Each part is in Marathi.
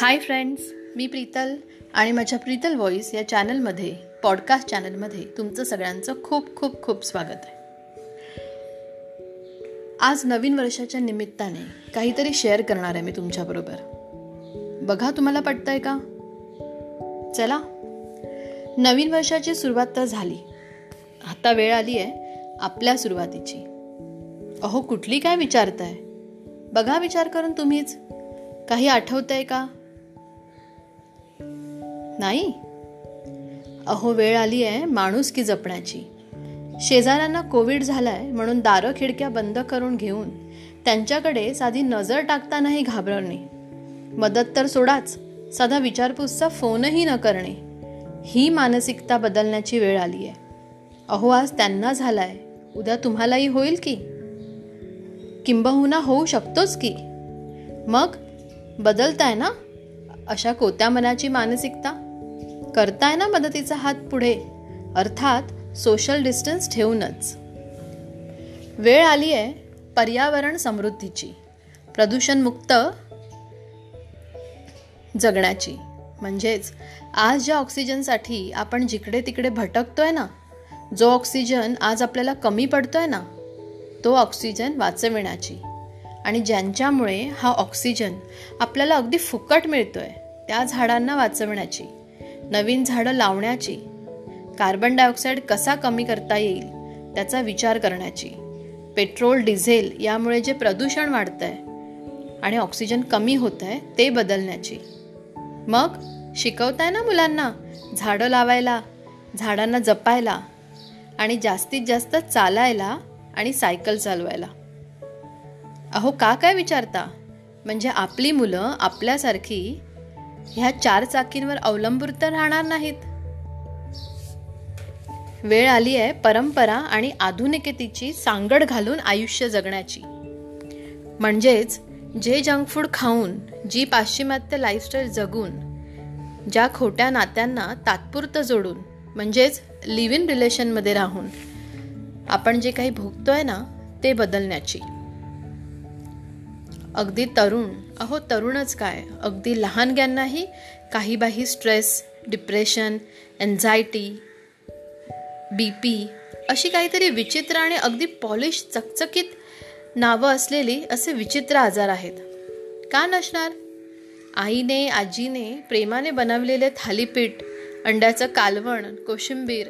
हाय फ्रेंड्स मी प्रीतल आणि माझ्या प्रीतल व्हॉईस या चॅनलमध्ये पॉडकास्ट चॅनलमध्ये तुमचं सगळ्यांचं खूप खूप खूप स्वागत आहे. आज नवीन वर्षाच्या निमित्ताने काहीतरी शेअर करणार आहे मी तुमच्याबरोबर बघा तुम्हाला पटतंय का? चला. नवीन वर्षाची सुरुवात तर झाली. आता वेळ आली आहे आपल्या सुरुवातीची. अहो कुठली काय विचारताय? बघा विचार करून तुम्हीच. काही आठवत आहे का? नाही? अहो वेळ आली आहे माणूस की जपण्याची. शेजाऱ्यांना कोविड झालाय म्हणून दारं खिडक्या बंद करून घेऊन त्यांच्याकडे साधी नजर टाकतानाही घाबरणे. मदत तर सोडाच साधा विचारपूसचा फोनही न करणे. ही मानसिकता बदलण्याची वेळ आली आहे. अहो आज त्यांना झालाय. उद्या तुम्हालाही होईल की? किंबहुना होऊ शकतोच की? मग? बदलताय ना? अशा कोत्या मनाची मानसिकता? करताय ना मदतीचा हात पुढे? अर्थात सोशल डिस्टन्स ठेवूनच. वेळ आली आहे पर्यावरण समृद्धीची. प्रदूषणमुक्त जगण्याची. म्हणजेच आज ज्या ऑक्सिजनसाठी आपण जिकडे तिकडे भटकतोय ना जो ऑक्सिजन आज आपल्याला कमी पडतोय ना तो ऑक्सिजन वाचविण्याची. आणि ज्यांच्यामुळे हा ऑक्सिजन आपल्याला अगदी फुकट मिळतोय त्या झाडांना वाचवण्याची. नवीन झाडं लावण्याची कार्बन डायऑक्साईड कसा कमी करता येईल त्याचा विचार करण्याची. पेट्रोल डिझेल यामुळे जे प्रदूषण वाढतं आहे आणि ऑक्सिजन कमी होत आहे ते बदलण्याची. मग शिकवताय ना मुलांना झाडं लावायला झाडांना जपायला आणि जास्तीत जास्त चालायला आणि सायकल चालवायला. अहो का काय विचारता? म्हणजे आपली मुलं आपल्यासारखी ह्या चार चाकींवर अवलंबून तर राहणार नाहीत. वेळ आली आहे परंपरा आणि आधुनिकतेची सांगड घालून आयुष्य जगण्याची. म्हणजेच जे जंक फूड खाऊन जी पाश्चिमात्य लाईफस्टाईल जगून ज्या खोट्या नात्यांना तात्पुरतं जोडून म्हणजेच लिव्ह इन रिलेशनमध्ये राहून आपण जे काही भोगतोय ना ते बदलण्याची. अगदी तरुण अहो तरुणच काय? अगदी लहानग्यांनाही काही बाही stress depression anxiety B P अशी काहीतरी विचित्र आणि अगदी पॉलिश चकचकीत नावं असलेली असे विचित्र आजार आहेत. का नसणार? आईने आजीने प्रेमाने बनवलेले थालीपीठ अंड्याचं कालवण कोशिंबीर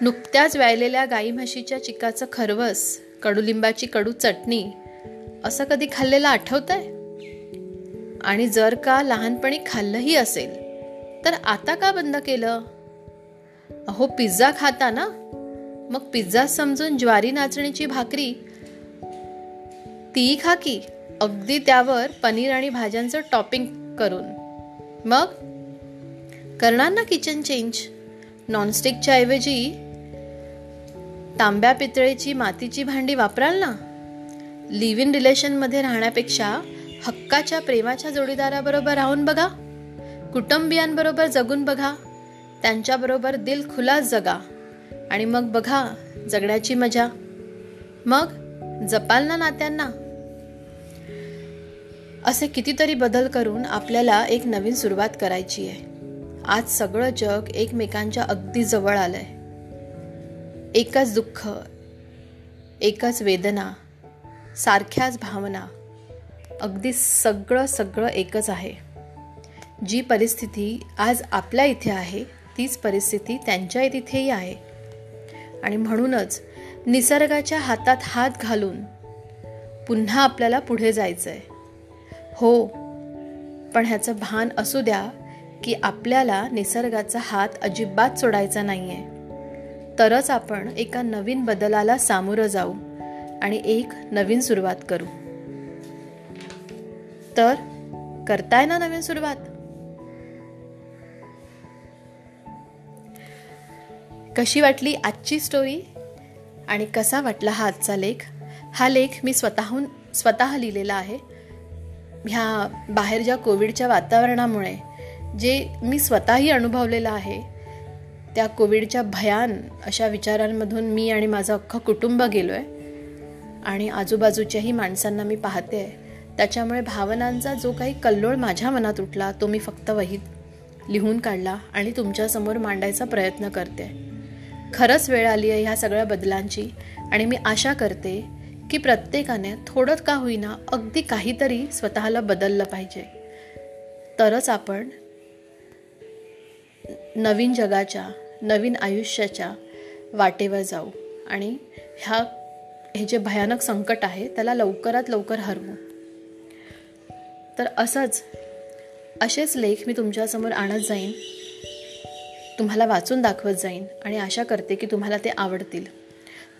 नुकत्याच व्यायलेल्या गाई म्हशीच्या चिकाचं खरवस कडुलिंबाची कडू चटणी असं कधी खाल्लेलं आठवतंय? आहे आणि जर का लहानपणी खाल्लंही असेल तर आता का बंद केलं? अहो पिझ्झा खाता ना. मग पिझ्झा समजून ज्वारी नाचणीची भाकरी. ती खा की. अगदी त्यावर पनीर आणि भाज्यांचं टॉपिंग करून. मग? करणार ना किचन चेंज? नॉनस्टिकच्या ऐवजी तांब्या पितळेची मातीची भांडी वापराल ना? लिव्ह इन रिलेशनमध्ये राहण्यापेक्षा हक्काच्या प्रेमाच्या जोडीदाराबरोबर राहून बघा. कुटुंबियांबरोबर जगून बघा. त्यांच्याबरोबर दिल खुलास जगा. आणि मग बघा जगण्याची मजा. मग जपाल ना नात्यांना. असे कितीतरी बदल करून आपल्याला एक नवीन सुरुवात करायची आहे. आज सगळं जग एकमेकांच्या अगदी जवळ आलंय. एकच दुःख एकच वेदना सारख्याच भावना. अगदी सगळं सगळं एकच आहे. जी परिस्थिती आज आपल्या इथे आहे तीच परिस्थिती त्यांच्या तिथेही आहे. आणि म्हणूनच निसर्गाच्या हातात हात घालून पुन्हा आपल्याला पुढे जायचं आहे हो पण ह्याचं भान असू द्या की आपल्याला निसर्गाचा हात अजिबात सोडायचा नाही आहे तरच आपण एका नवीन बदलाला सामोरं जाऊ आणि एक नवीन सुरुवात करू. तर करताय ना नवीन सुरुवात? कशी वाटली आजची स्टोरी आणि कसा वाटला हा आजचा लेख? हा लेख मी स्वतःहून स्वतः लिहिलेला आहे. ह्या बाहेर ज्या कोविडच्या वातावरणामुळे जे मी स्वतःही अनुभवलेलं आहे त्या कोविडच्या भयान अशा विचारांमधून मी आणि माझं अख्खं कुटुंब गेलो आहे आणि आजूबाजूच्याही माणसांना मी पाहते आहे त्याच्यामुळे भावनांचा जो काही कल्लोळ माझ्या मनात उठला तो मी फक्त वहीत लिहून काढला आणि तुमच्यासमोर मांडायचा प्रयत्न करते. खरंच वेळ आली आहे ह्या सगळ्या बदलांची आणि मी आशा करते की प्रत्येकाने थोडं का होईना अगदी काहीतरी स्वतःला बदललं पाहिजे. तरच आपण नवीन जगाच्या नवीन आयुष्याच्या वाटेवर जाऊ आणि ह्या हे जे भयानक संकट आहे त्याला लवकरात लवकर हरवू. तर असंच असेच लेख मी तुमच्यासमोर आणत जाईन. तुम्हाला वाचून दाखवत जाईन आणि आशा करते की तुम्हाला ते आवडतील.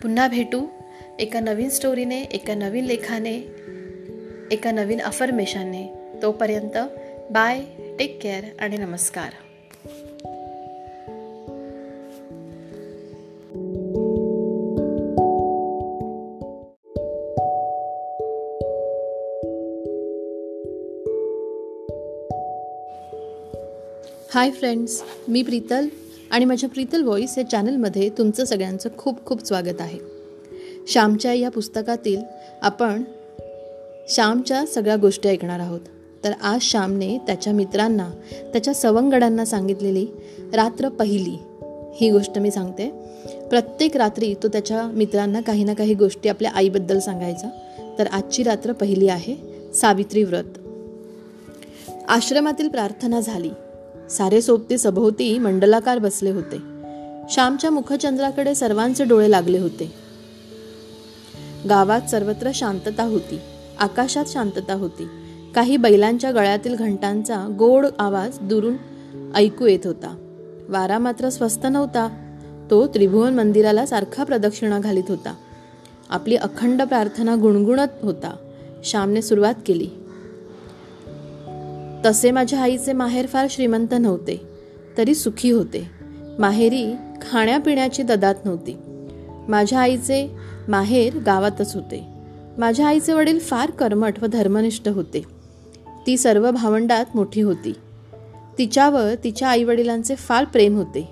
पुन्हा भेटू एका नवीन स्टोरीने एका नवीन लेखाने एका नवीन अफर्मेशनने तोपर्यंत बाय टेक केअर आणि नमस्कार. हाय फ्रेंड्स मी प्रीतल आणि माझ्या प्रीतल व्हॉईस या चॅनलमध्ये तुमचं सगळ्यांचं खूप खूप स्वागत आहे. श्यामच्या या पुस्तकातील आपण श्यामच्या सगळ्या गोष्टी ऐकणार आहोत. तर आज श्यामने त्याच्या मित्रांना त्याच्या सवंगडांना सांगितलेली रात्र पहिली ही गोष्ट मी सांगते. प्रत्येक रात्री तो त्याच्या मित्रांना काही ना काही गोष्टी आपल्या आईबद्दल सांगायचा. तर आजची रात्र पहिली आहे सावित्री व्रत. आश्रमातील प्रार्थना झाली. सारे सोबती सभोवती मंडलाकार बसले होते. श्यामच्या मुखचंद्राकडे सर्वांचे डोळे लागले होते. गावात सर्वत्र शांतता होती. आकाशात शांतता होती. काही बैलांच्या गळ्यातील घंटांचा गोड आवाज दुरून ऐकू येत होता. वारा मात्र स्वस्त नव्हता. तो त्रिभुवन मंदिराला सारखा प्रदक्षिणा घालीत होता. आपली अखंड प्रार्थना गुणगुणत होता. श्यामने सुरुवात केली. तसे माझ्या आईचे माहेर फार श्रीमंत नव्हते तरी सुखी होते. माहेरी खाण्यापिण्याची ददात नव्हती. माझ्या आईचे माहेर गावातच होते. माझ्या आईचे वडील फार कर्मठ व धर्मनिष्ठ होते. ती सर्व भावंडात मोठी होती. तिच्यावर तिच्या आईवडिलांचे फार प्रेम होते.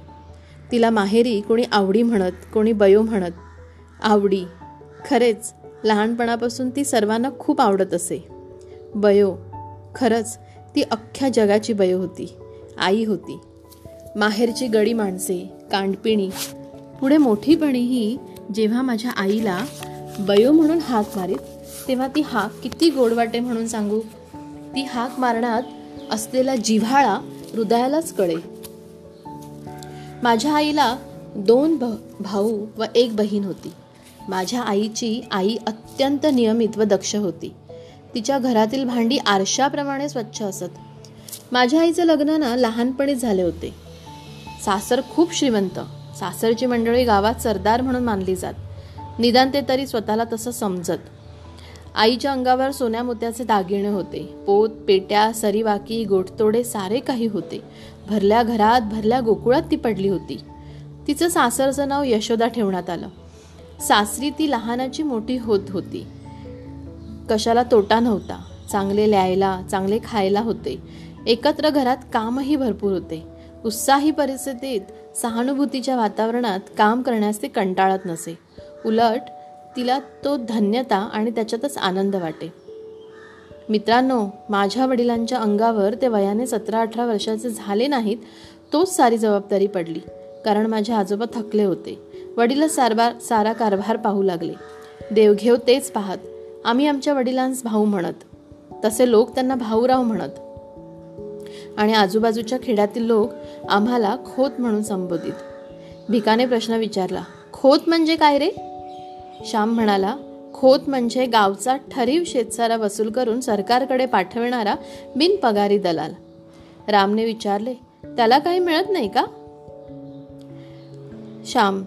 तिला माहेरी कोणी आवडी म्हणत कोणी बयो म्हणत आवडी खरेच लहानपणापासून ती सर्वांना खूप आवडत असे. बयो खरंच ती अख्ख्या जगाची बय होती आई होती. माहेरची गडी माणसे कांडपिणी पुढे मोठीपणीही जेव्हा माझ्या आईला बयो म्हणून हाक मारीत तेव्हा ती हाक किती गोड वाटे म्हणून सांगू? ती हाक मारण्यात असलेला जिव्हाळा हृदयालाच कळे. माझ्या आईला दोन भ भाऊ व एक बहीण होती. माझ्या आईची आई अत्यंत नियमित व दक्ष होती. तिच्या घरातील भांडी आरशाप्रमाणे स्वच्छ असत. माझ्या आईचं लग्न ना लहानपणीच झाले होते. सासर खूप श्रीमंत. सासरची मंडळी गावात सरदार म्हणून मानली जात. निदान ते तरी स्वतःला तसं समजत. आईच्या अंगावर सोन्या मोत्याचे दागिने होते. पोत पेट्या सरीवाकी गोठतोडे सारे काही होते. भरल्या घरात भरल्या गोकुळात ती पडली होती. तिचं सासरचं नाव यशोदा ठेवण्यात आलं. सासरी ती लहानाची मोठी होत होती. कशाला तोटा नव्हता. चांगले ल्यायला चांगले खायला होते. एकत्र घरात कामही भरपूर होते. उत्साही परिस्थितीत सहानुभूतीच्या वातावरणात काम करण्यास ते कंटाळत नसे. उलट तिला तो धन्यता आणि त्याच्यातच आनंद वाटे. मित्रांनो माझ्या वडिलांच्या अंगावर ते वयाने सतरा अठरा वर्षाचे झाले नाहीत तोच सारी जबाबदारी पडली. कारण माझे आजोबा थकले होते. वडील सारबार सारा कारभार पाहू लागले. देवघेव तेच पाहत आम्ही आमच्या वडिलांस भाऊ म्हणत. तसे लोक त्यांना भाऊराव म्हणत. आणि आजूबाजूच्या खेड्यातील लोक आम्हाला खोत म्हणून संबोधित. भिकाने प्रश्न विचारला खोत म्हणजे काय रे? श्याम म्हणाला खोत म्हणजे गावचा ठरीव शेतसारा वसूल करून सरकारकडे पाठविणारा बिनपगारी दलाल. रामने विचारले त्याला काही मिळत नाही का? श्याम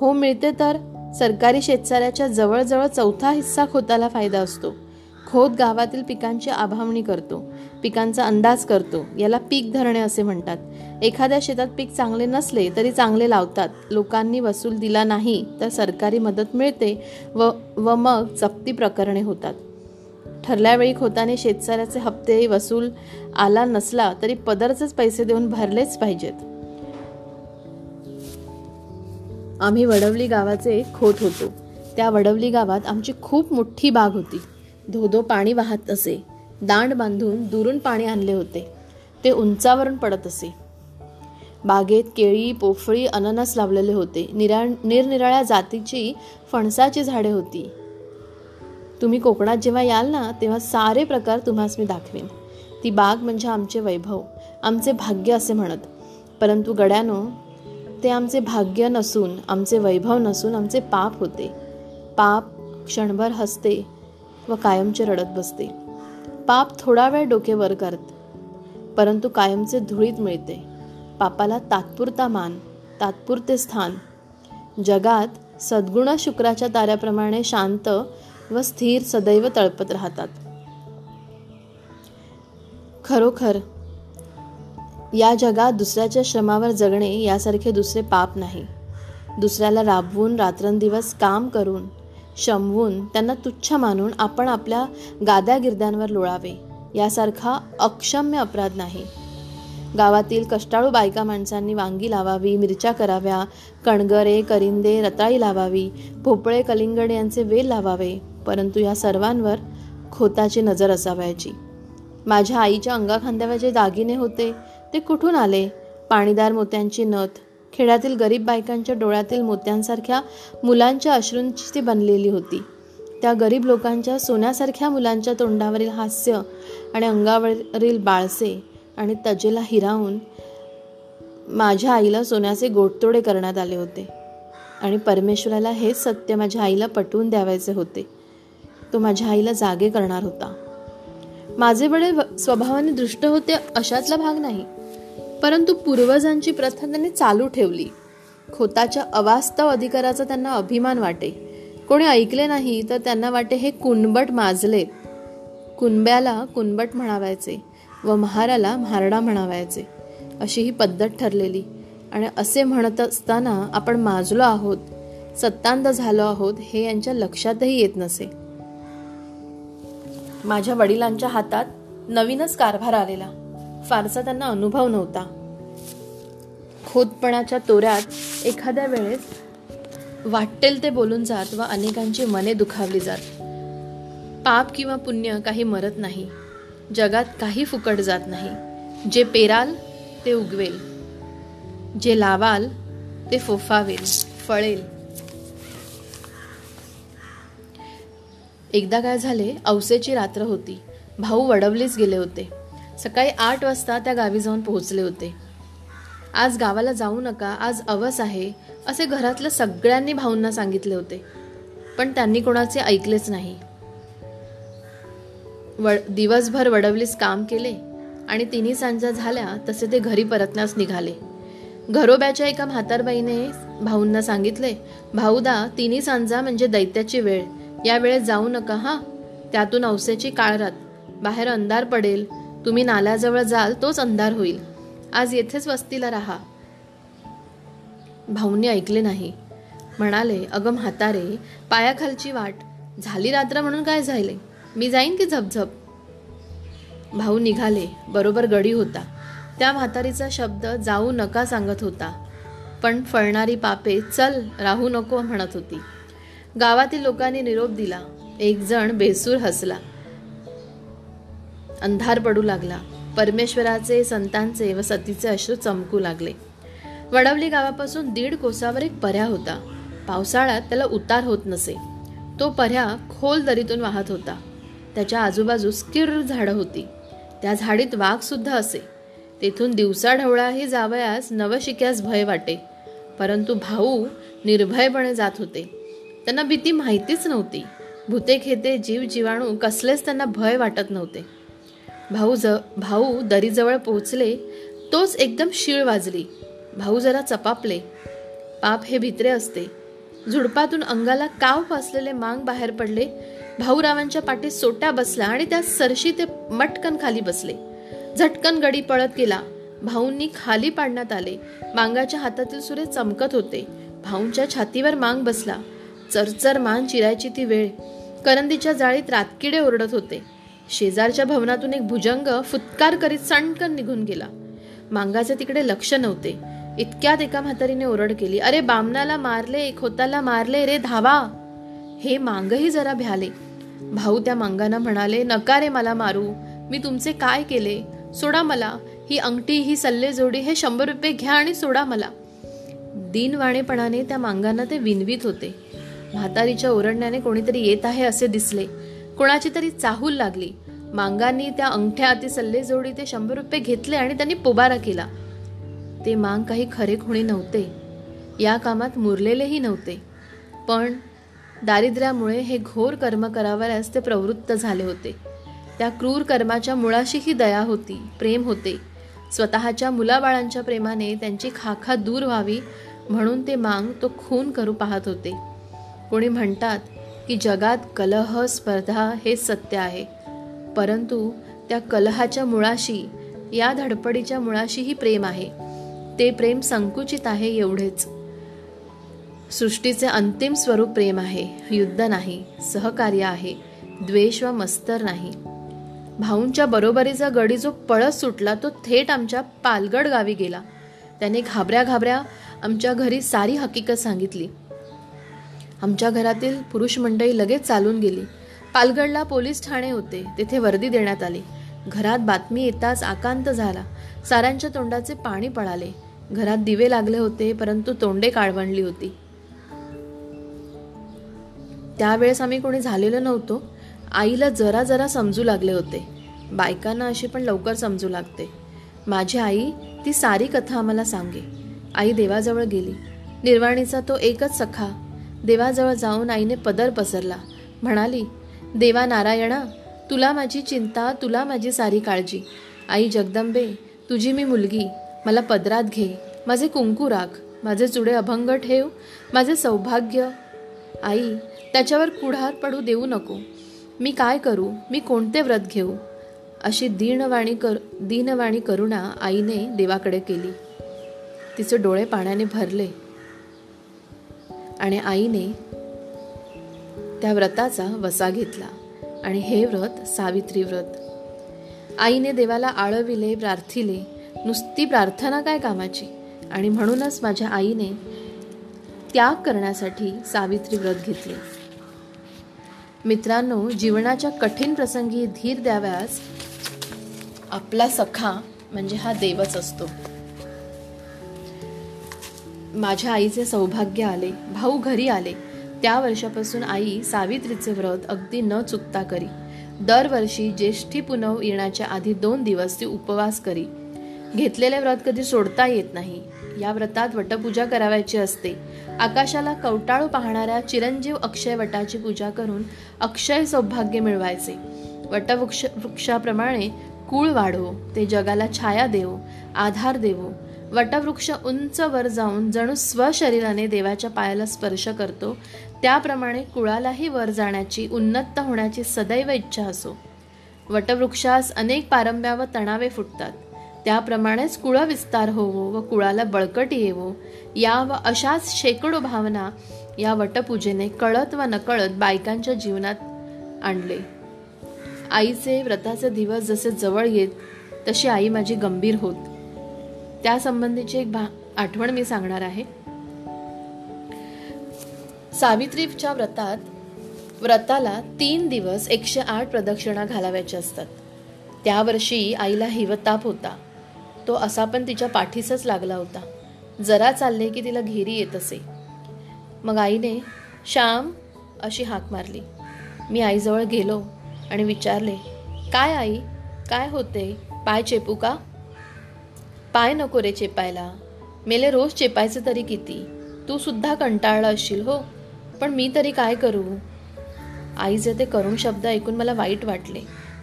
हो मिळते तर सरकारी शेतसाऱ्याच्या जवळजवळ चौथा हिस्सा खोताला फायदा असतो. खोत गावातील पिकांची आभावणी करतो. पिकांचा अंदाज करतो. याला पीक धरणे असे म्हणतात. एखाद्या शेतात पीक चांगले नसले तरी चांगले लावतात. लोकांनी वसूल दिला नाही तर सरकारी मदत मिळते व व मग जप्ती प्रकरणे होतात. ठरल्यावेळी खोताने शेतसाऱ्याचे हप्ते वसूल आला नसला तरी पदरचेच पैसे देऊन भरलेच पाहिजेत. आम्ही वडवली गावाचे खोत होतो. त्या वडवली गावात आमची खूप मोठी बाग होती. धोधो पाणी वाहत असे. दांड बांधून दुरून पाणी आणले होते. ते उंचावरून पडत असे. बागेत केळी पोफळी अननस लावलेले होते. निरा निरनिराळ्या जातीची फणसाची झाडे होती. तुम्ही कोकणात जेव्हा याल ना तेव्हा सारे प्रकार तुम्हास मी दाखवेन. ती बाग म्हणजे आमचे वैभव. आमचे भाग्य असे म्हणत. परंतु गड्यानो ते आमचे भाग्य नसून आमचे वैभव नसून आमचे पाप होते. पाप क्षणभर हसते व कायमचे रडत बसते. पाप थोडा वेळ डोके वर करत परंतु कायमचे धुळीत मिळते. पापाला तात्पुरता मान तात्पुरते स्थान. जगात सद्गुण शुक्राच्या ताऱ्याप्रमाणे शांत व स्थिर सदैव तळपत राहतात. खरोखर या जगात दुसऱ्याच्या श्रमावर जगणे यासारखे दुसरे पाप नाही. दुसऱ्याला राबवून रात्रंदिवस काम करून शमवून त्यांना तुच्छ मानून आपण आपल्या गाद्या गिरद्यांवर लोळावे यासारखा अक्षम्य अपराध नाही. गावातील कष्टाळू बायका माणसांनी वांगी लावावी मिरच्या कराव्या कणगरे करिंदे रताळी लावावी भोपळे कलिंगड यांचे वेल लावावे परंतु या सर्वांवर खोताची नजर असावयाची. माझ्या आईच्या अंगाखांद्यावर जे दागिने होते ते कुठून आले? पाणीदार मोत्यांची नथ. खेड्यातील गरीब बायकांच्या डोळ्यातील मोत्यांसारख्या मुलांच्या अश्रूंची ती बनलेली होती. त्या गरीब लोकांच्या सोन्यासारख्या मुलांच्या तोंडावरील हास्य आणि अंगावरील बाळसे आणि तजेला हिरावून माझ्या आईला सोन्याचे गोडतोडे करण्यात आले होते. आणि परमेश्वराला हेच सत्य माझ्या आईला पटवून द्यावायचे होते. तो माझ्या आईला जागे करणार होता. माझे वडील स्वभावाने दृष्ट होते अशातला भाग नाही. परंतु पूर्वजांची प्रथा त्यांनी चालू ठेवली. खोताच्या अवास्तव अधिकाराचा त्यांना अभिमान वाटे. कोणी ऐकले नाही तर त्यांना वाटे हे कुणबट माजले. कुणब्याला कुणबट म्हणावायचे व महाराला म्हारडा म्हणावायचे. अशी ही पद्धत ठरलेली. आणि असे म्हणत असताना आपण माजलो आहोत सत्तांत झालो आहोत हे यांच्या लक्षातही येत नसे. माझ्या वडिलांच्या हातात नवीनच कारभार आलेला. फारसा त्यांना अनुभव नव्हता. खोदपणाच्या तोऱ्यात एखाद्या वेळेस वाटेल ते बोलून जात व अनेकांची मने दुखावली जात. पाप किंवा पुण्य काही मरत नाही. जगात काही फुकट जात नाही. जे पेराल ते उगवेल. जे लावाल ते फोफावेल फळेल. एकदा काय झाले औसेची रात्र होती. भाऊ वडवलेच गेले होते. सकाळी आठ वाजता त्या गावी जाऊन पोहोचले होते. आज गावाला जाऊ नका आज अवस आहे असे घरातल्या सगळ्यांनी भाऊंना सांगितले होते. पण त्यांनी कोणाचे ऐकलेच नाही. वड दिवसभर वडवलीस काम केले आणि तिन्ही सांजा झाल्या तसे ते घरी परतण्यास निघाले. घरोब्याच्या एका म्हातारबाईने भाऊंना सांगितले भाऊदा तिन्ही सांजा म्हणजे दैत्याची वेळ. या वेळेत जाऊ नका हा. त्यातून औसेची काळरात. बाहेर अंधार पडेल तुम्ही नाल्याजवळ जाल तोच अंधार होईल. आज येथेच वस्तीला राहा. भाऊंनी ऐकले नाही. म्हणाले अगं म्हातारे पायाखालची वाट. झाली रात्र म्हणून काय झाले? मी जाईन की झपझप? भाऊ निघाले. बरोबर गडी होता. त्या म्हातारीचा शब्द जाऊ नका सांगत होता. पण फळणारी पापे चल राहू नको म्हणत होती. गावातील लोकांनी निरोप दिला. एक जण बेसूर हसला. अंधार पडू लागला. परमेश्वराचे संतांचे व सतीचे अश्रू चमकू लागले. वडवली गावापासून दीड कोसावर एक पर्या होता. पावसाळ्यात त्याला उतार होत नसे. तो पर्या खोल दरीतून वाहत होता. त्याच्या आजूबाजूस किर झाडं होती. त्या झाडीत वाघ सुद्धा असे. तेथून दिवसा ढवळाही जावयास नवशिक्यास भय वाटे. परंतु भाऊ निर्भयपणे जात होते. त्यांना भीती माहितीच नव्हती. भूते खेते जीव जीवाणू कसलेच त्यांना भय वाटत नव्हते. भाऊ ज भाऊ दरीजवळ पोहोचले तोच एकदम शीळ वाजली. भाऊ जरा चपापले. पाप हे भित्रे असते. झुडपातून अंगाला काव फासलेले मांग बाहेर पडले. भाऊरावांच्या पाठीत सोट्या बसला आणि त्या सरशी ते मटकन खाली बसले. झटकन गडी पळत गेला. भाऊंनी खाली पाडण्यात आले. मांगाच्या हातातील सुरे चमकत होते. भाऊंच्या छातीवर मांग बसला. चरचर मान चिरायची ती वेळ. करंदीच्या जाळीत रातकिडे ओरडत होते. शेजारच्या भवनातून एक भुजंग फुत्कार करीत सणकन निघून गेला. मांगाचे तिकडे लक्ष नव्हते. इतक्यात एका म्हातारीने ओरड केली अरे बामनाला मारले खोताला मारले रे धावा. हे मांगही जरा भ्याले. भाऊ त्या मांगांना म्हणाले नका रे मला मारू. मी तुमचे काय केले? सोडा मला. ही अंगठी ही सल्ले जोडी हे शंभर रुपये घ्या आणि सोडा मला. दिनवाणेपणाने त्या मांगांना ते विनवीत होते. म्हातारीच्या ओरडण्याने कोणीतरी येत आहे असे दिसले. कोणाची तरी चाहूल लागली. मांगांनी त्या अंगठ्या अति सल्ले जोडी ते शंभर रुपये घेतले आणि त्यांनी पोबारा केला. ते मांग काही खरे खुणी नव्हते. या कामात मुरलेलेही नव्हते. पण दारिद्र्यामुळे हे घोर कर्म करावयास ते प्रवृत्त झाले होते. त्या क्रूर कर्माच्या मुळाशीही दया होती प्रेम होते. स्वतःच्या मुलाबाळांच्या प्रेमाने त्यांची खाखा दूर व्हावी म्हणून ते मांग तो खून करू पाहत होते. कोणी म्हणतात की जगात कलह स्पर्धा हे सत्य आहे. परंतु त्या कलहाच्या मुळाशी या धडपडीच्या मुळाशीही प्रेम आहे. ते प्रेम संकुचित आहे एवढेच. सृष्टीचे अंतिम स्वरूप प्रेम आहे. युद्ध नाही सहकार्य आहे. द्वेष व मस्तर नाही. भाऊंच्या बरोबरीचा गडी जो पळत सुटला तो थेट आमच्या पालगड गावी गेला. त्याने घाबऱ्या घाबऱ्या आमच्या घरी सारी हकीकत सांगितली. आमच्या घरातील पुरुष मंडळी लगेच चालून गेली. पालगडला पोलीस ठाणे होते. तेथे वर्दी देण्यात आली. घरात बातमी येताच आकांत झाला. साऱ्यांच्या तोंडाचे पाणी पळाले. घरात दिवे लागले होते परंतु तोंडे काळवणली होती. त्यावेळेस आम्ही कोणी झालेलो नव्हतो. आईला जरा जरा समजू लागले होते. बायकांना अशी पण लवकर समजू लागते. माझी आई ती सारी कथा आम्हाला सांगे. आई देवाजवळ गेली. निर्वाणीचा तो एकच सखा देवाजवळ जाऊन आईने पदर पसरला. म्हणाली देवा नारायणा तुला माझी चिंता तुला माझी सारी काळजी. आई जगदंबे तुझी मी मुलगी. मला पदरात घे. माझे कुंकू राख. माझे चुडे अभंग ठेव. माझे सौभाग्य. आई त्याच्यावर कुढार पडू देऊ नको. मी काय करू? मी कोणते व्रत घेऊ? अशी दीनवाणी कर दीनवाणी करुणा आईने देवाकडे केली. तिचे डोळे पाण्याने भरले. आणि आईने त्या व्रताचा वसा घेतला. आणि हे व्रत सावित्री व्रत. आईने देवाला आळविले प्रार्थिले नुसती प्रार्थना काय कामाची? आणि म्हणूनच माझ्या आईने त्याग करण्यासाठी सावित्री व्रत घेतले. मित्रांनो जीवनाच्या कठीण प्रसंगी धीर द्याव्यास आपला सखा म्हणजे हा देवच असतो. माझ्या आईचे सौभाग्य आले भाऊ घरी आले. त्या वर्षापासून आई सावित्रीचे व्रत अगदी न चुकता करी. दरवर्षी ज्येष्ठी पुनव येण्याच्या आधी दोन दिवस ती उपवास करी. घेतलेले व्रत कधी सोडता येत नाही. या व्रतात वटपूजा करावायची असते. आकाशाला कवटाळू पाहणाऱ्या चिरंजीव अक्षय वटाची पूजा करून अक्षय सौभाग्य मिळवायचे. वटवृक्ष वृक्षाप्रमाणे कुळ वाढो ते जगाला छाया देवो आधार देवो. वटवृक्ष उंच वर जाऊन जणू स्वशरीराने देवाच्या पायाला स्पर्श करतो त्याप्रमाणे कुळालाही वर जाण्याची उन्नत होण्याची सदैव इच्छा असो. वटवृक्षास अनेक पारंब्या व तणावे फुटतात. त्याप्रमाणेच कुळ विस्तार होवो व कुळाला बळकटी येवो. या व अशाच शेकडो भावना या वटपूजेने कळत व नकळत बायकांच्या जीवनात आणले. आईचे व्रताचे दिवस जसे जवळ येत तशी आई माझी गंभीर होत. त्यासंबंधीची एक भा आठवण मी सांगणार आहे. सावित्रीच्या व्रतात व्रताला तीन दिवस एकशे आठ प्रदक्षिणा घालाव्याच्या असतात. त्या वर्षी आईला हिवताप होता. तो असा पण तिच्या पाठीसच लागला होता. जरा चालले की तिला घेरी येत असे. मग आईने श्याम अशी हाक मारली. मी आईजवळ गेलो आणि विचारले काय आई? काय होते? पाय चेपू का? पाय नको रे चेपायला. मेले रोज चेपायचं तरी किती. तू सुद्धा कंटाळला असशील हो. पण मी तरी काय करू? आईचे ते करुण शब्द ऐकून मला वाईट वाटले.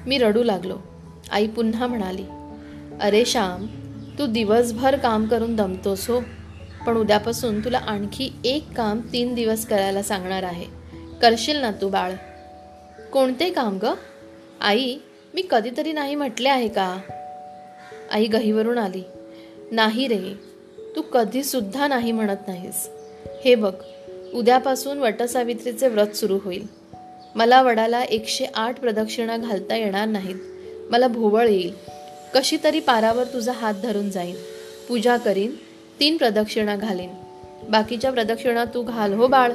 मी रडू लागलो. आई पुन्हा म्हणाली अरे श्याम तू दिवसभर काम करून दमतोस हो. पण उद्यापासून तुला आणखी एक काम तीन दिवस करायला सांगणार आहे. करशील ना तू बाळ. कोणते काम ग? आई मी कधीतरी नाही म्हटले आहे का? आई गहीवरून आली. नाही रे. तू कधीसुद्धा नाही म्हणत नाहीस. हे बघ उद्यापासून वटसावित्रीचे व्रत सुरू होईल. मला वडाला एकशे आठ प्रदक्षिणा घालता येणार नाहीत. मला भोवळ येईल. कशी तरी पारावर तुझा हात धरून जाईन. पूजा करीन तीन प्रदक्षिणा घालीन. बाकीच्या प्रदक्षिणा तू घाल हो बाळ.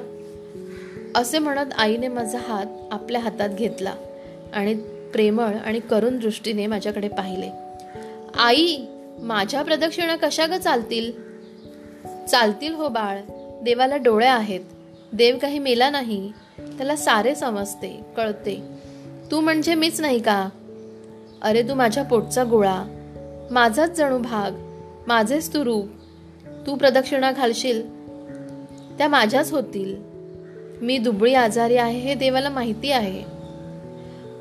असे म्हणत आईने माझा हात आपल्या हातात घेतला आणि प्रेमळ आणि करुण दृष्टीने माझ्याकडे पाहिले. आई माझ्या प्रदक्षिणा कशा ग चालतील? चालतील हो बाळ. देवाला डोळे आहेत. देव काही मेला नाही. त्याला सारे समजते कळते. तू म्हणजे मीच नाही का? अरे तू माझ्या पोटचा गोळा. माझाच जणू भाग. माझेच तू रूप. तू प्रदक्षिणा घालशील. त्या माझ्याच होतील. मी दुबळी आजारी आहे हे देवाला माहिती आहे.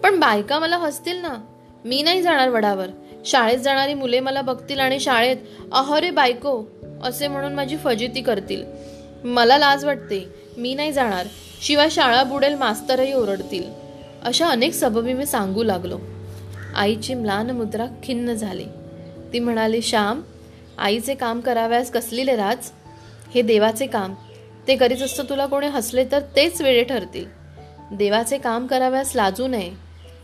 पण बायका मला हसतील ना? मी नाही जाणार वडावर. शाळेत जाणारी मुले मला बघतील आणि शाळेत अहरे बायको असे म्हणून माझी फजिती करतील. मला लाज वाटते मी नाही जाणार शिवाय शाळा बुडेल मास्तरही ओरडतील. अशा अनेक सबबी मी सांगू लागलो. आईची म्लान मुद्रा खिन्न झाली. ती म्हणाली श्याम आईचे काम कराव्यास कसलीले राज? हे देवाचे काम. ते करीत असतं तुला कोणी हसले तर तेच वेळे ठरतील. देवाचे काम कराव्यास लाजू नये.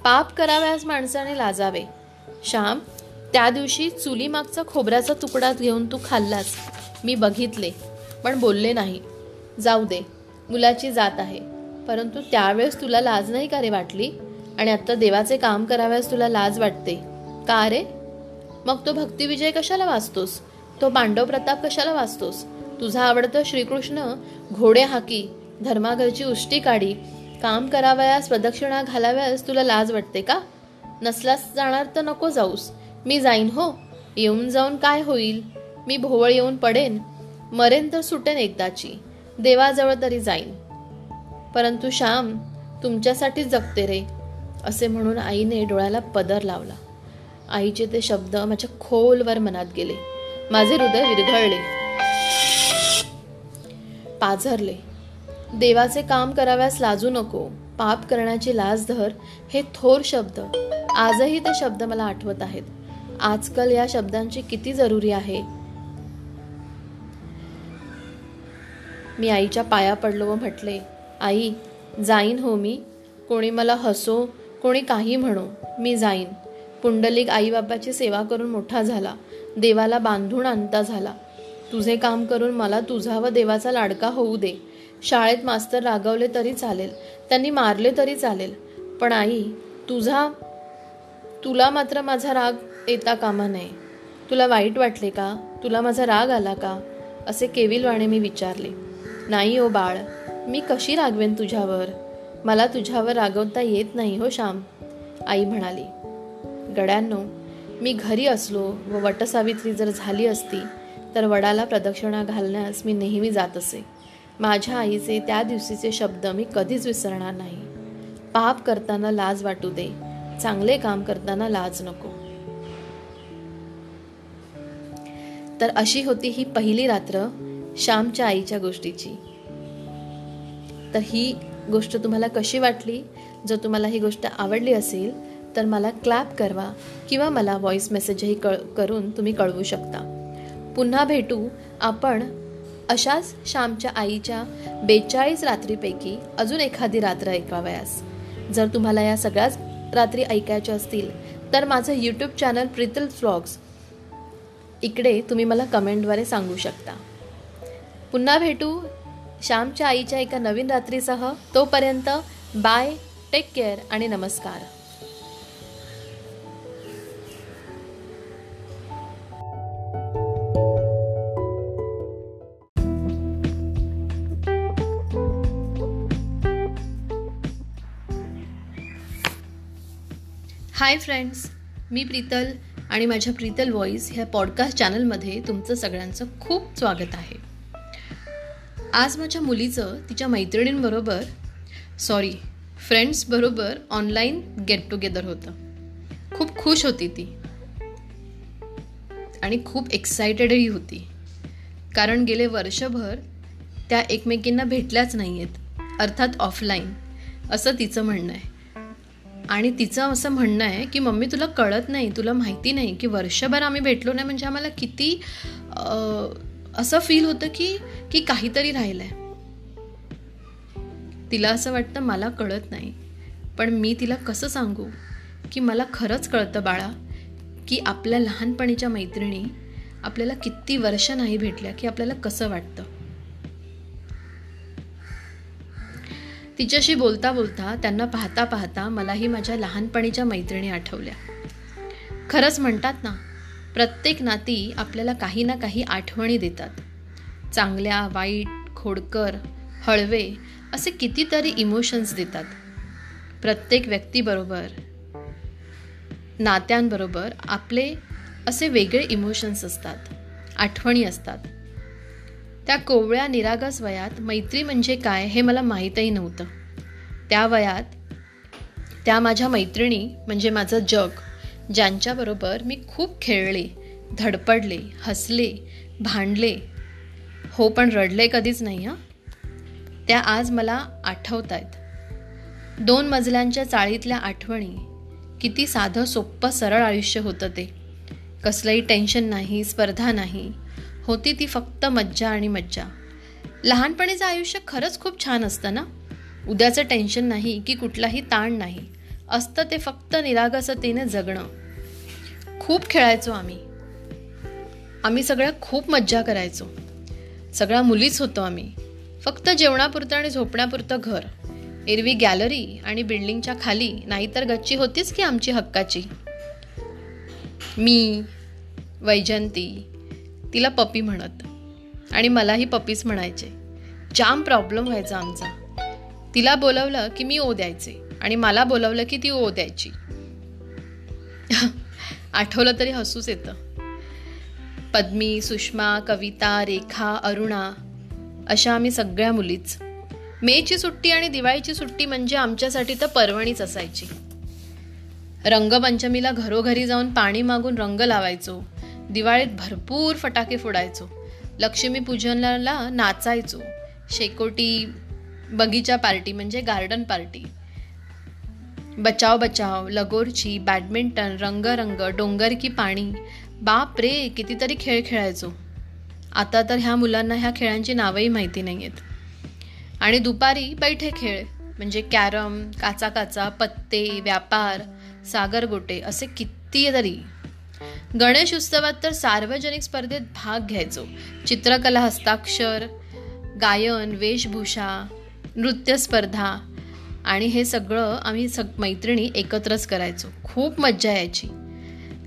पाप कराव्यास माणसाने लाजावे. श्याम त्या दिवशी चुलीमागचा खोबऱ्याचा तुकडा घेऊन तू खाल्लास. मी बघितले पण बोलले नाही. जाऊ दे मुलाची जात आहे. परंतु त्यावेळेस तुला लाज नाही का रे वाटली? आणि आत्ता देवाचे काम कराव्यास तुला लाज वाटते. का रे? मग तो भक्तिविजय कशाला वाचतोस? तो पांडव प्रताप कशाला वाचतोस? तुझा आवडतं श्रीकृष्ण घोडे हाकी धर्माघरची उष्टी काढी काम करावयास प्रदक्षिणा घालाव्यास तुला लाज वाटते का? नसलास जाणार तर नको जाऊस. मी जाईन हो. येऊन जाऊन काय होईल? मी भोवळ येऊन पडेन. मरेन तर सुटेन एकदाची. देवाजवळ तरी जाईन. परंतु श्याम तुमच्यासाठीच जगते रे असे म्हणून आईने डोळ्याला पदर लावला. आईचे ते शब्द माझ्या खोलवर मनात गेले. माझे हृदय विरघळले. पाझरले. देवाचे काम कराव्यास लाजू नको. पाप करण्याची लाज धर हे थोर शब्द. आजही ते शब्द मला आठवत आहेत. आजकाल या शब्दांची किती जरुरी आहे? मी आईच्या पाया पडलो व म्हटले आई जाईन हो मी. कोणी मला हसो कोणी काही म्हणो मी जाईन. पुंडलिक आईबापाची सेवा करून मोठा झाला. देवाला बांधून आणता झाला. तुझे काम करून मला तुझा व देवाचा लाडका होऊ दे. शाळेत मास्तर रागवले तरी चालेल. त्यांनी मारले तरी चालेल. पण आई तुझा तुला मात्र माझा राग येता कामा नये. तुला वाईट वाटले का? तुला माझा राग आला का? असे केविलवाणे मी विचारले. नाही ओ बाळ मी कशी रागवेन तुझ्यावर? मला तुझ्यावर रागवता येत नाही हो श्याम आई म्हणाली. गड्यांनो मी घरी असलो व वटसावित्री जर झाली असती तर वडाला प्रदक्षिणा घालण्यास मी नेहमी जात असे. माझ्या आईचे त्या दिवशीचे शब्द मी कधीच विसरणार नाही. पाप करताना लाज वाटू दे. चांगले काम करताना लाज नको. तर अशी होती ही पहिली रात्र श्यामच्या आईच्या गोष्टीची. तर ही गोष्ट तुम्हाला कशी वाटली? जर तुम्हाला ही गोष्ट आवडली असेल तर मला क्लॅप करवा किंवा मला व्हॉइस मेसेजही कळ करून तुम्ही कळवू शकता. पुन्हा भेटू आपण अशाच श्यामच्या आईच्या बेचाळीस रात्रीपैकी अजून एखादी रात्र ऐकावयास. जर तुम्हाला या सगळ्याच रात्री ऐकायच्या असतील तर माझं यूट्यूब चॅनल प्रितल फ्लॉग्स इकडे तुम्ही मला कमेंटद्वारे सांगू शकता. पुन्हा भेटू श्यामच्या आईच्या एका नवीन रात्रीसह. तोपर्यंत बाय टेक केअर आणि नमस्कार. हाय फ्रेंड्स मी प्रीतल आणि माझ्या प्रीतल व्हॉईस ह्या पॉडकास्ट चॅनलमध्ये तुमचं सगळ्यांचं खूप स्वागत आहे. आज माझ्या मुलीचं तिच्या मैत्रिणींबरोबर सॉरी फ्रेंड्सबरोबर ऑनलाईन गेट टुगेदर होतं. खूप खुश होती ती. आणि खूप एक्सायटेडही होती. कारण गेले वर्षभर त्या एकमेकींना भेटल्याच नाही आहेत अर्थात ऑफलाईन असं तिचं म्हणणं आहे. आणि तिचं असं म्हणणं आहे की मम्मी तुला कळत नाही तुला माहिती नाही की वर्षभर आम्ही भेटलो नाही म्हणजे आम्हाला किती असं फील होतं की की काहीतरी राहिलं आहे तिला असं वाटतं मला कळत नाही पण मी तिला कसं सांगू की मला खरंच कळतं बाळा की आपल्या लहानपणीच्या मैत्रिणी आपल्याला किती वर्ष नाही भेटल्या की आपल्याला कसं वाटतं? तिच्याशी बोलता बोलता त्यांना पाहता पाहता मलाही माझ्या लहानपणीच्या मैत्रिणी आठवल्या. खरंच म्हणतात ना प्रत्येक नाती आपल्याला काही ना काही आठवणी देतात. चांगल्या वाईट खोडकर हळवे असे कितीतरी इमोशन्स देतात. प्रत्येक व्यक्तीबरोबर नात्यांबरोबर आपले असे वेगळे इमोशन्स असतात. आठवणी असतात. त्या कोवळ्या निरागस वयात मैत्री म्हणजे काय हे मला माहीतही नव्हतं. त्या वयात त्या माझ्या मैत्रिणी म्हणजे माझं जग ज्यांच्याबरोबर मी खूप खेळले धडपडले हसले भांडले हो पण रडले कधीच नाही हां? त्या आज मला आठवत आहेत दोन मजल्यांच्या चाळीतल्या आठवणी किती साधं सोप्पं सरळ आयुष्य होतं ते. कसलंही टेन्शन नाही स्पर्धा नाही होती ती फक्त मज्जा आणि मज्जा. लहानपणीचं आयुष्य खरंच खूप छान असतं ना? उद्याचं टेन्शन नाही की कुठलाही ताण नाही. असतं ते फक्त निरागसतेने जगणं. खूप खेळायचो आम्ही. आम्ही सगळ्या खूप मज्जा करायचो. सगळ्या मुलीच होतो आम्ही. फक्त जेवणापुरतं आणि झोपण्यापुरतं घर. एरवी गॅलरी आणि बिल्डिंगच्या खाली नाहीतर गच्ची होतीच की आमची हक्काची. मी वैजंती तिला पपी म्हणत. आणि मलाही पपीच म्हणायचे. जाम प्रॉब्लेम व्हायचा आमचा. तिला बोलवलं की मी ओ द्यायचे आणि मला बोलवलं की ती ओ द्यायची. आठवलं तरी हसूच येतं. पद्मी सुषमा कविता रेखा अरुणा अशा आम्ही सगळ्या मुलीच. मेची सुट्टी आणि दिवाळीची सुट्टी म्हणजे आमच्यासाठी तर पर्वणीच असायची. रंगपंचमीला घरोघरी जाऊन पाणी मागून रंग लावायचो. दिवाळीत भरपूर फटाके फोडायचो. लक्ष्मीपूजनाला नाचायचो. शेकोटी बगीचा पार्टी म्हणजे गार्डन पार्टी. बचाव बचाव लगोरची बॅडमिंटन रंगरंग डोंगर की पाणी. बाप रे कितीतरी खेळ खेळायचो. आता तर ह्या मुलांना ह्या खेळांची नावही माहिती नाही आहेत आणि दुपारी बैठे खेळ म्हणजे कॅरम काचा काचा पत्ते व्यापार सागरगोटे असे किती तरी गणेश उत्सवात तर सार्वजनिक स्पर्धेत भाग घ्यायचो. चित्रकला हस्ताक्षर गायन वेशभूषा नृत्य स्पर्धा आणि हे सगळं आम्ही सग मैत्रिणी एकत्रच करायचो. खूप मज्जा यायची.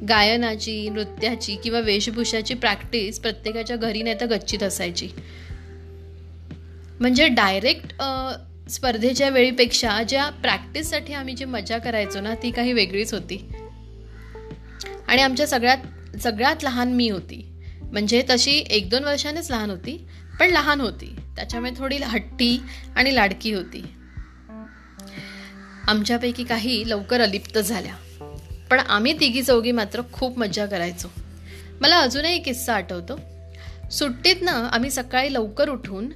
गायनाची नृत्याची किंवा वेशभूषाची प्रॅक्टिस प्रत्येकाच्या घरी नाही तर गच्चीत असायची. म्हणजे डायरेक्ट स्पर्धेच्या वेळीपेक्षा ज्या प्रॅक्टिससाठी आम्ही जी मजा करायचो ना ती काही वेगळीच होती. आणि आमच्या सगळ्यात सगळ्यात लहान मी होती. म्हणजे तशी एक दोन वर्षानेच लहान होती पण लहान होती. त्याच्यामुळे थोडी हट्टी आणि लाडकी होती. आमच्यापैकी काही लवकर अलिप्त झाल्या. पण आम्ही तिघी चौघी मात्र खूप मजा करायचो. मला अजूनही किस्सा आठवतो. सुट्टीत ना आम्ही सकाळी लवकर उठून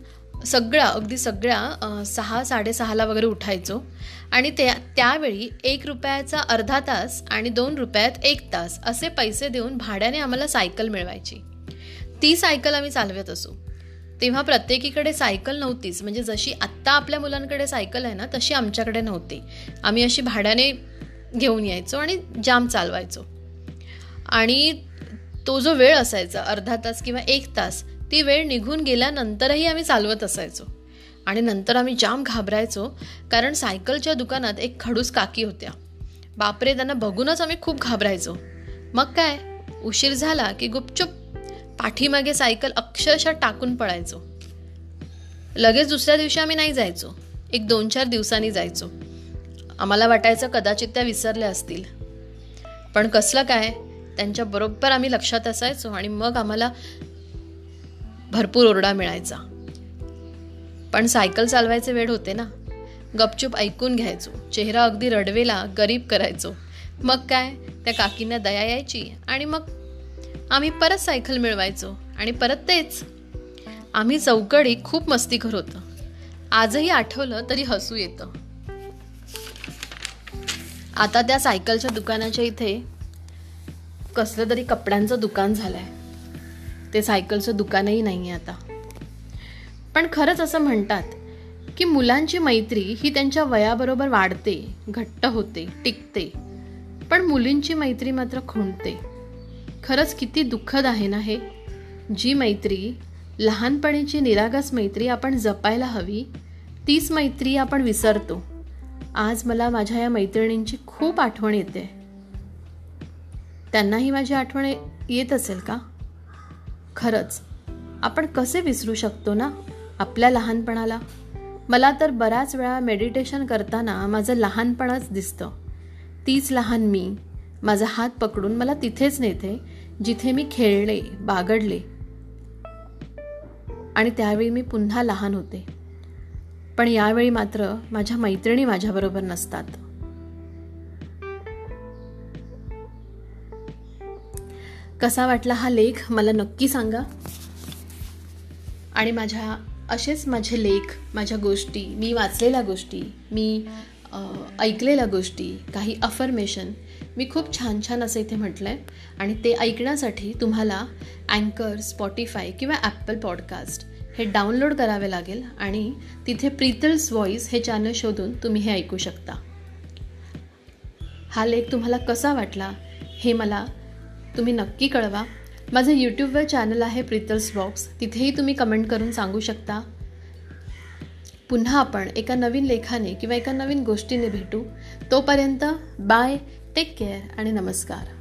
सगळ्या अगदी सगळ्या सहा साडेसहाला वगैरे उठायचो. आणि त्या त्यावेळी एक रुपयाचा अर्धा तास आणि दोन रुपयात एक तास असे पैसे देऊन भाड्याने आम्हाला सायकल मिळवायची. ती सायकल आम्ही चालवत असू. तेव्हा प्रत्येकीकडे सायकल नव्हतीच. म्हणजे जशी आत्ता आपल्या मुलांकडे सायकल आहे ना तशी आमच्याकडे नव्हती. आम्ही अशी भाड्याने घेऊन यायचो आणि जाम चालवायचो. आणि तो जो वेळ असायचा अर्धा तास किंवा एक तास ती वेळ निघून गेल्यानंतरही आम्ही चालवत असायचो. आणि नंतर आम्ही जाम घाबरायचो कारण सायकलच्या दुकानात एक खडूस काकी होत्या. बापरे त्यांना बघूनच आम्ही खूप घाबरायचो. मग काय? उशीर झाला की गुपचूप पाठीमागे सायकल अक्षरशः टाकून पळायचो. लगेच दुसऱ्या दिवशी आम्ही नाही जायचो. एक दोन चार दिवसांनी जायचो. आम्हाला वाटायचं कदाचित त्या विसरल्या असतील. पण कसलं काय? त्यांच्या बरोबर आम्ही लक्षात असायचो आणि मग आम्हाला भरपूर ओरडा मिळायचा. पण सायकल चालवायचे वेळ होते ना. गपचूप ऐकून घ्यायचो. चेहरा अगदी रडवेला गरीब करायचो. मग काय? त्या काकींना दया यायची आणि मग आम्ही परत सायकल मिळवायचो आणि परत तेच. आम्ही चौकडी खूप मस्तीखोर होतो. आजही आठवलं तरी हसू येतं. आता त्या सायकलच्या दुकानाच्या इथे कसलं तरी कपड्यांचं दुकान झालं आहे ते सायकलचं दुकानही नाही आहे आता. पण खरंच असं म्हणतात की मुलांची मैत्री ही त्यांच्या वयाबरोबर वाढते घट्ट होते टिकते. पण मुलींची मैत्री मात्र खुंटते खरंच किती दुःखद आहे ना हे? जी मैत्री लहानपणीची निरागस मैत्री आपण जपायला हवी तीच मैत्री आपण विसरतो. आज मला माझ्या या मैत्रिणींची खूप आठवण येते. त्यांनाही माझी आठवण येत असेल का? खरंच आपण कसे विसरू शकतो ना? आपल्या लहानपणाला? मला तर बऱ्याच वेळा मेडिटेशन करताना माझं लहानपणच दिसतं. तीच लहान मी. माझा हात पकडून मला तिथेच नेते जिथे मी खेळले बागडले. आणि त्यावेळी मी पुन्हा लहान होते. पण यावेळी मात्र माझ्या मैत्रिणी माझ्याबरोबर नसतात. कसा वाटला हा लेख? मला नक्की सांगा. आणि माझ्या असेच माझे लेख माझ्या गोष्टी मी वाचलेल्या गोष्टी मी ऐकलेल्या गोष्टी काही अफर्मेशन मी खूप छान छान असं इथे म्हटलं आहे आणि ते ऐकण्यासाठी तुम्हाला अँकर स्पॉटीफाय किंवा ॲपल पॉडकास्ट हे डाउनलोड करावे लागेल आणि तिथे प्रीतल्स व्हॉईस हे चॅनल शोधून तुम्ही हे ऐकू शकता. हा लेख तुम्हाला कसा वाटला हे मला तुम्ही नक्की कळवा. माझं यूट्यूबवर चॅनल आहे प्रितल्स बॉक्स तिथेही तुम्ही कमेंट करून सांगू शकता. पुन्हा आपण एका नवीन लेखाने किंवा एका नवीन गोष्टीने भेटू. तोपर्यंत बाय टेक केअर आणि नमस्कार.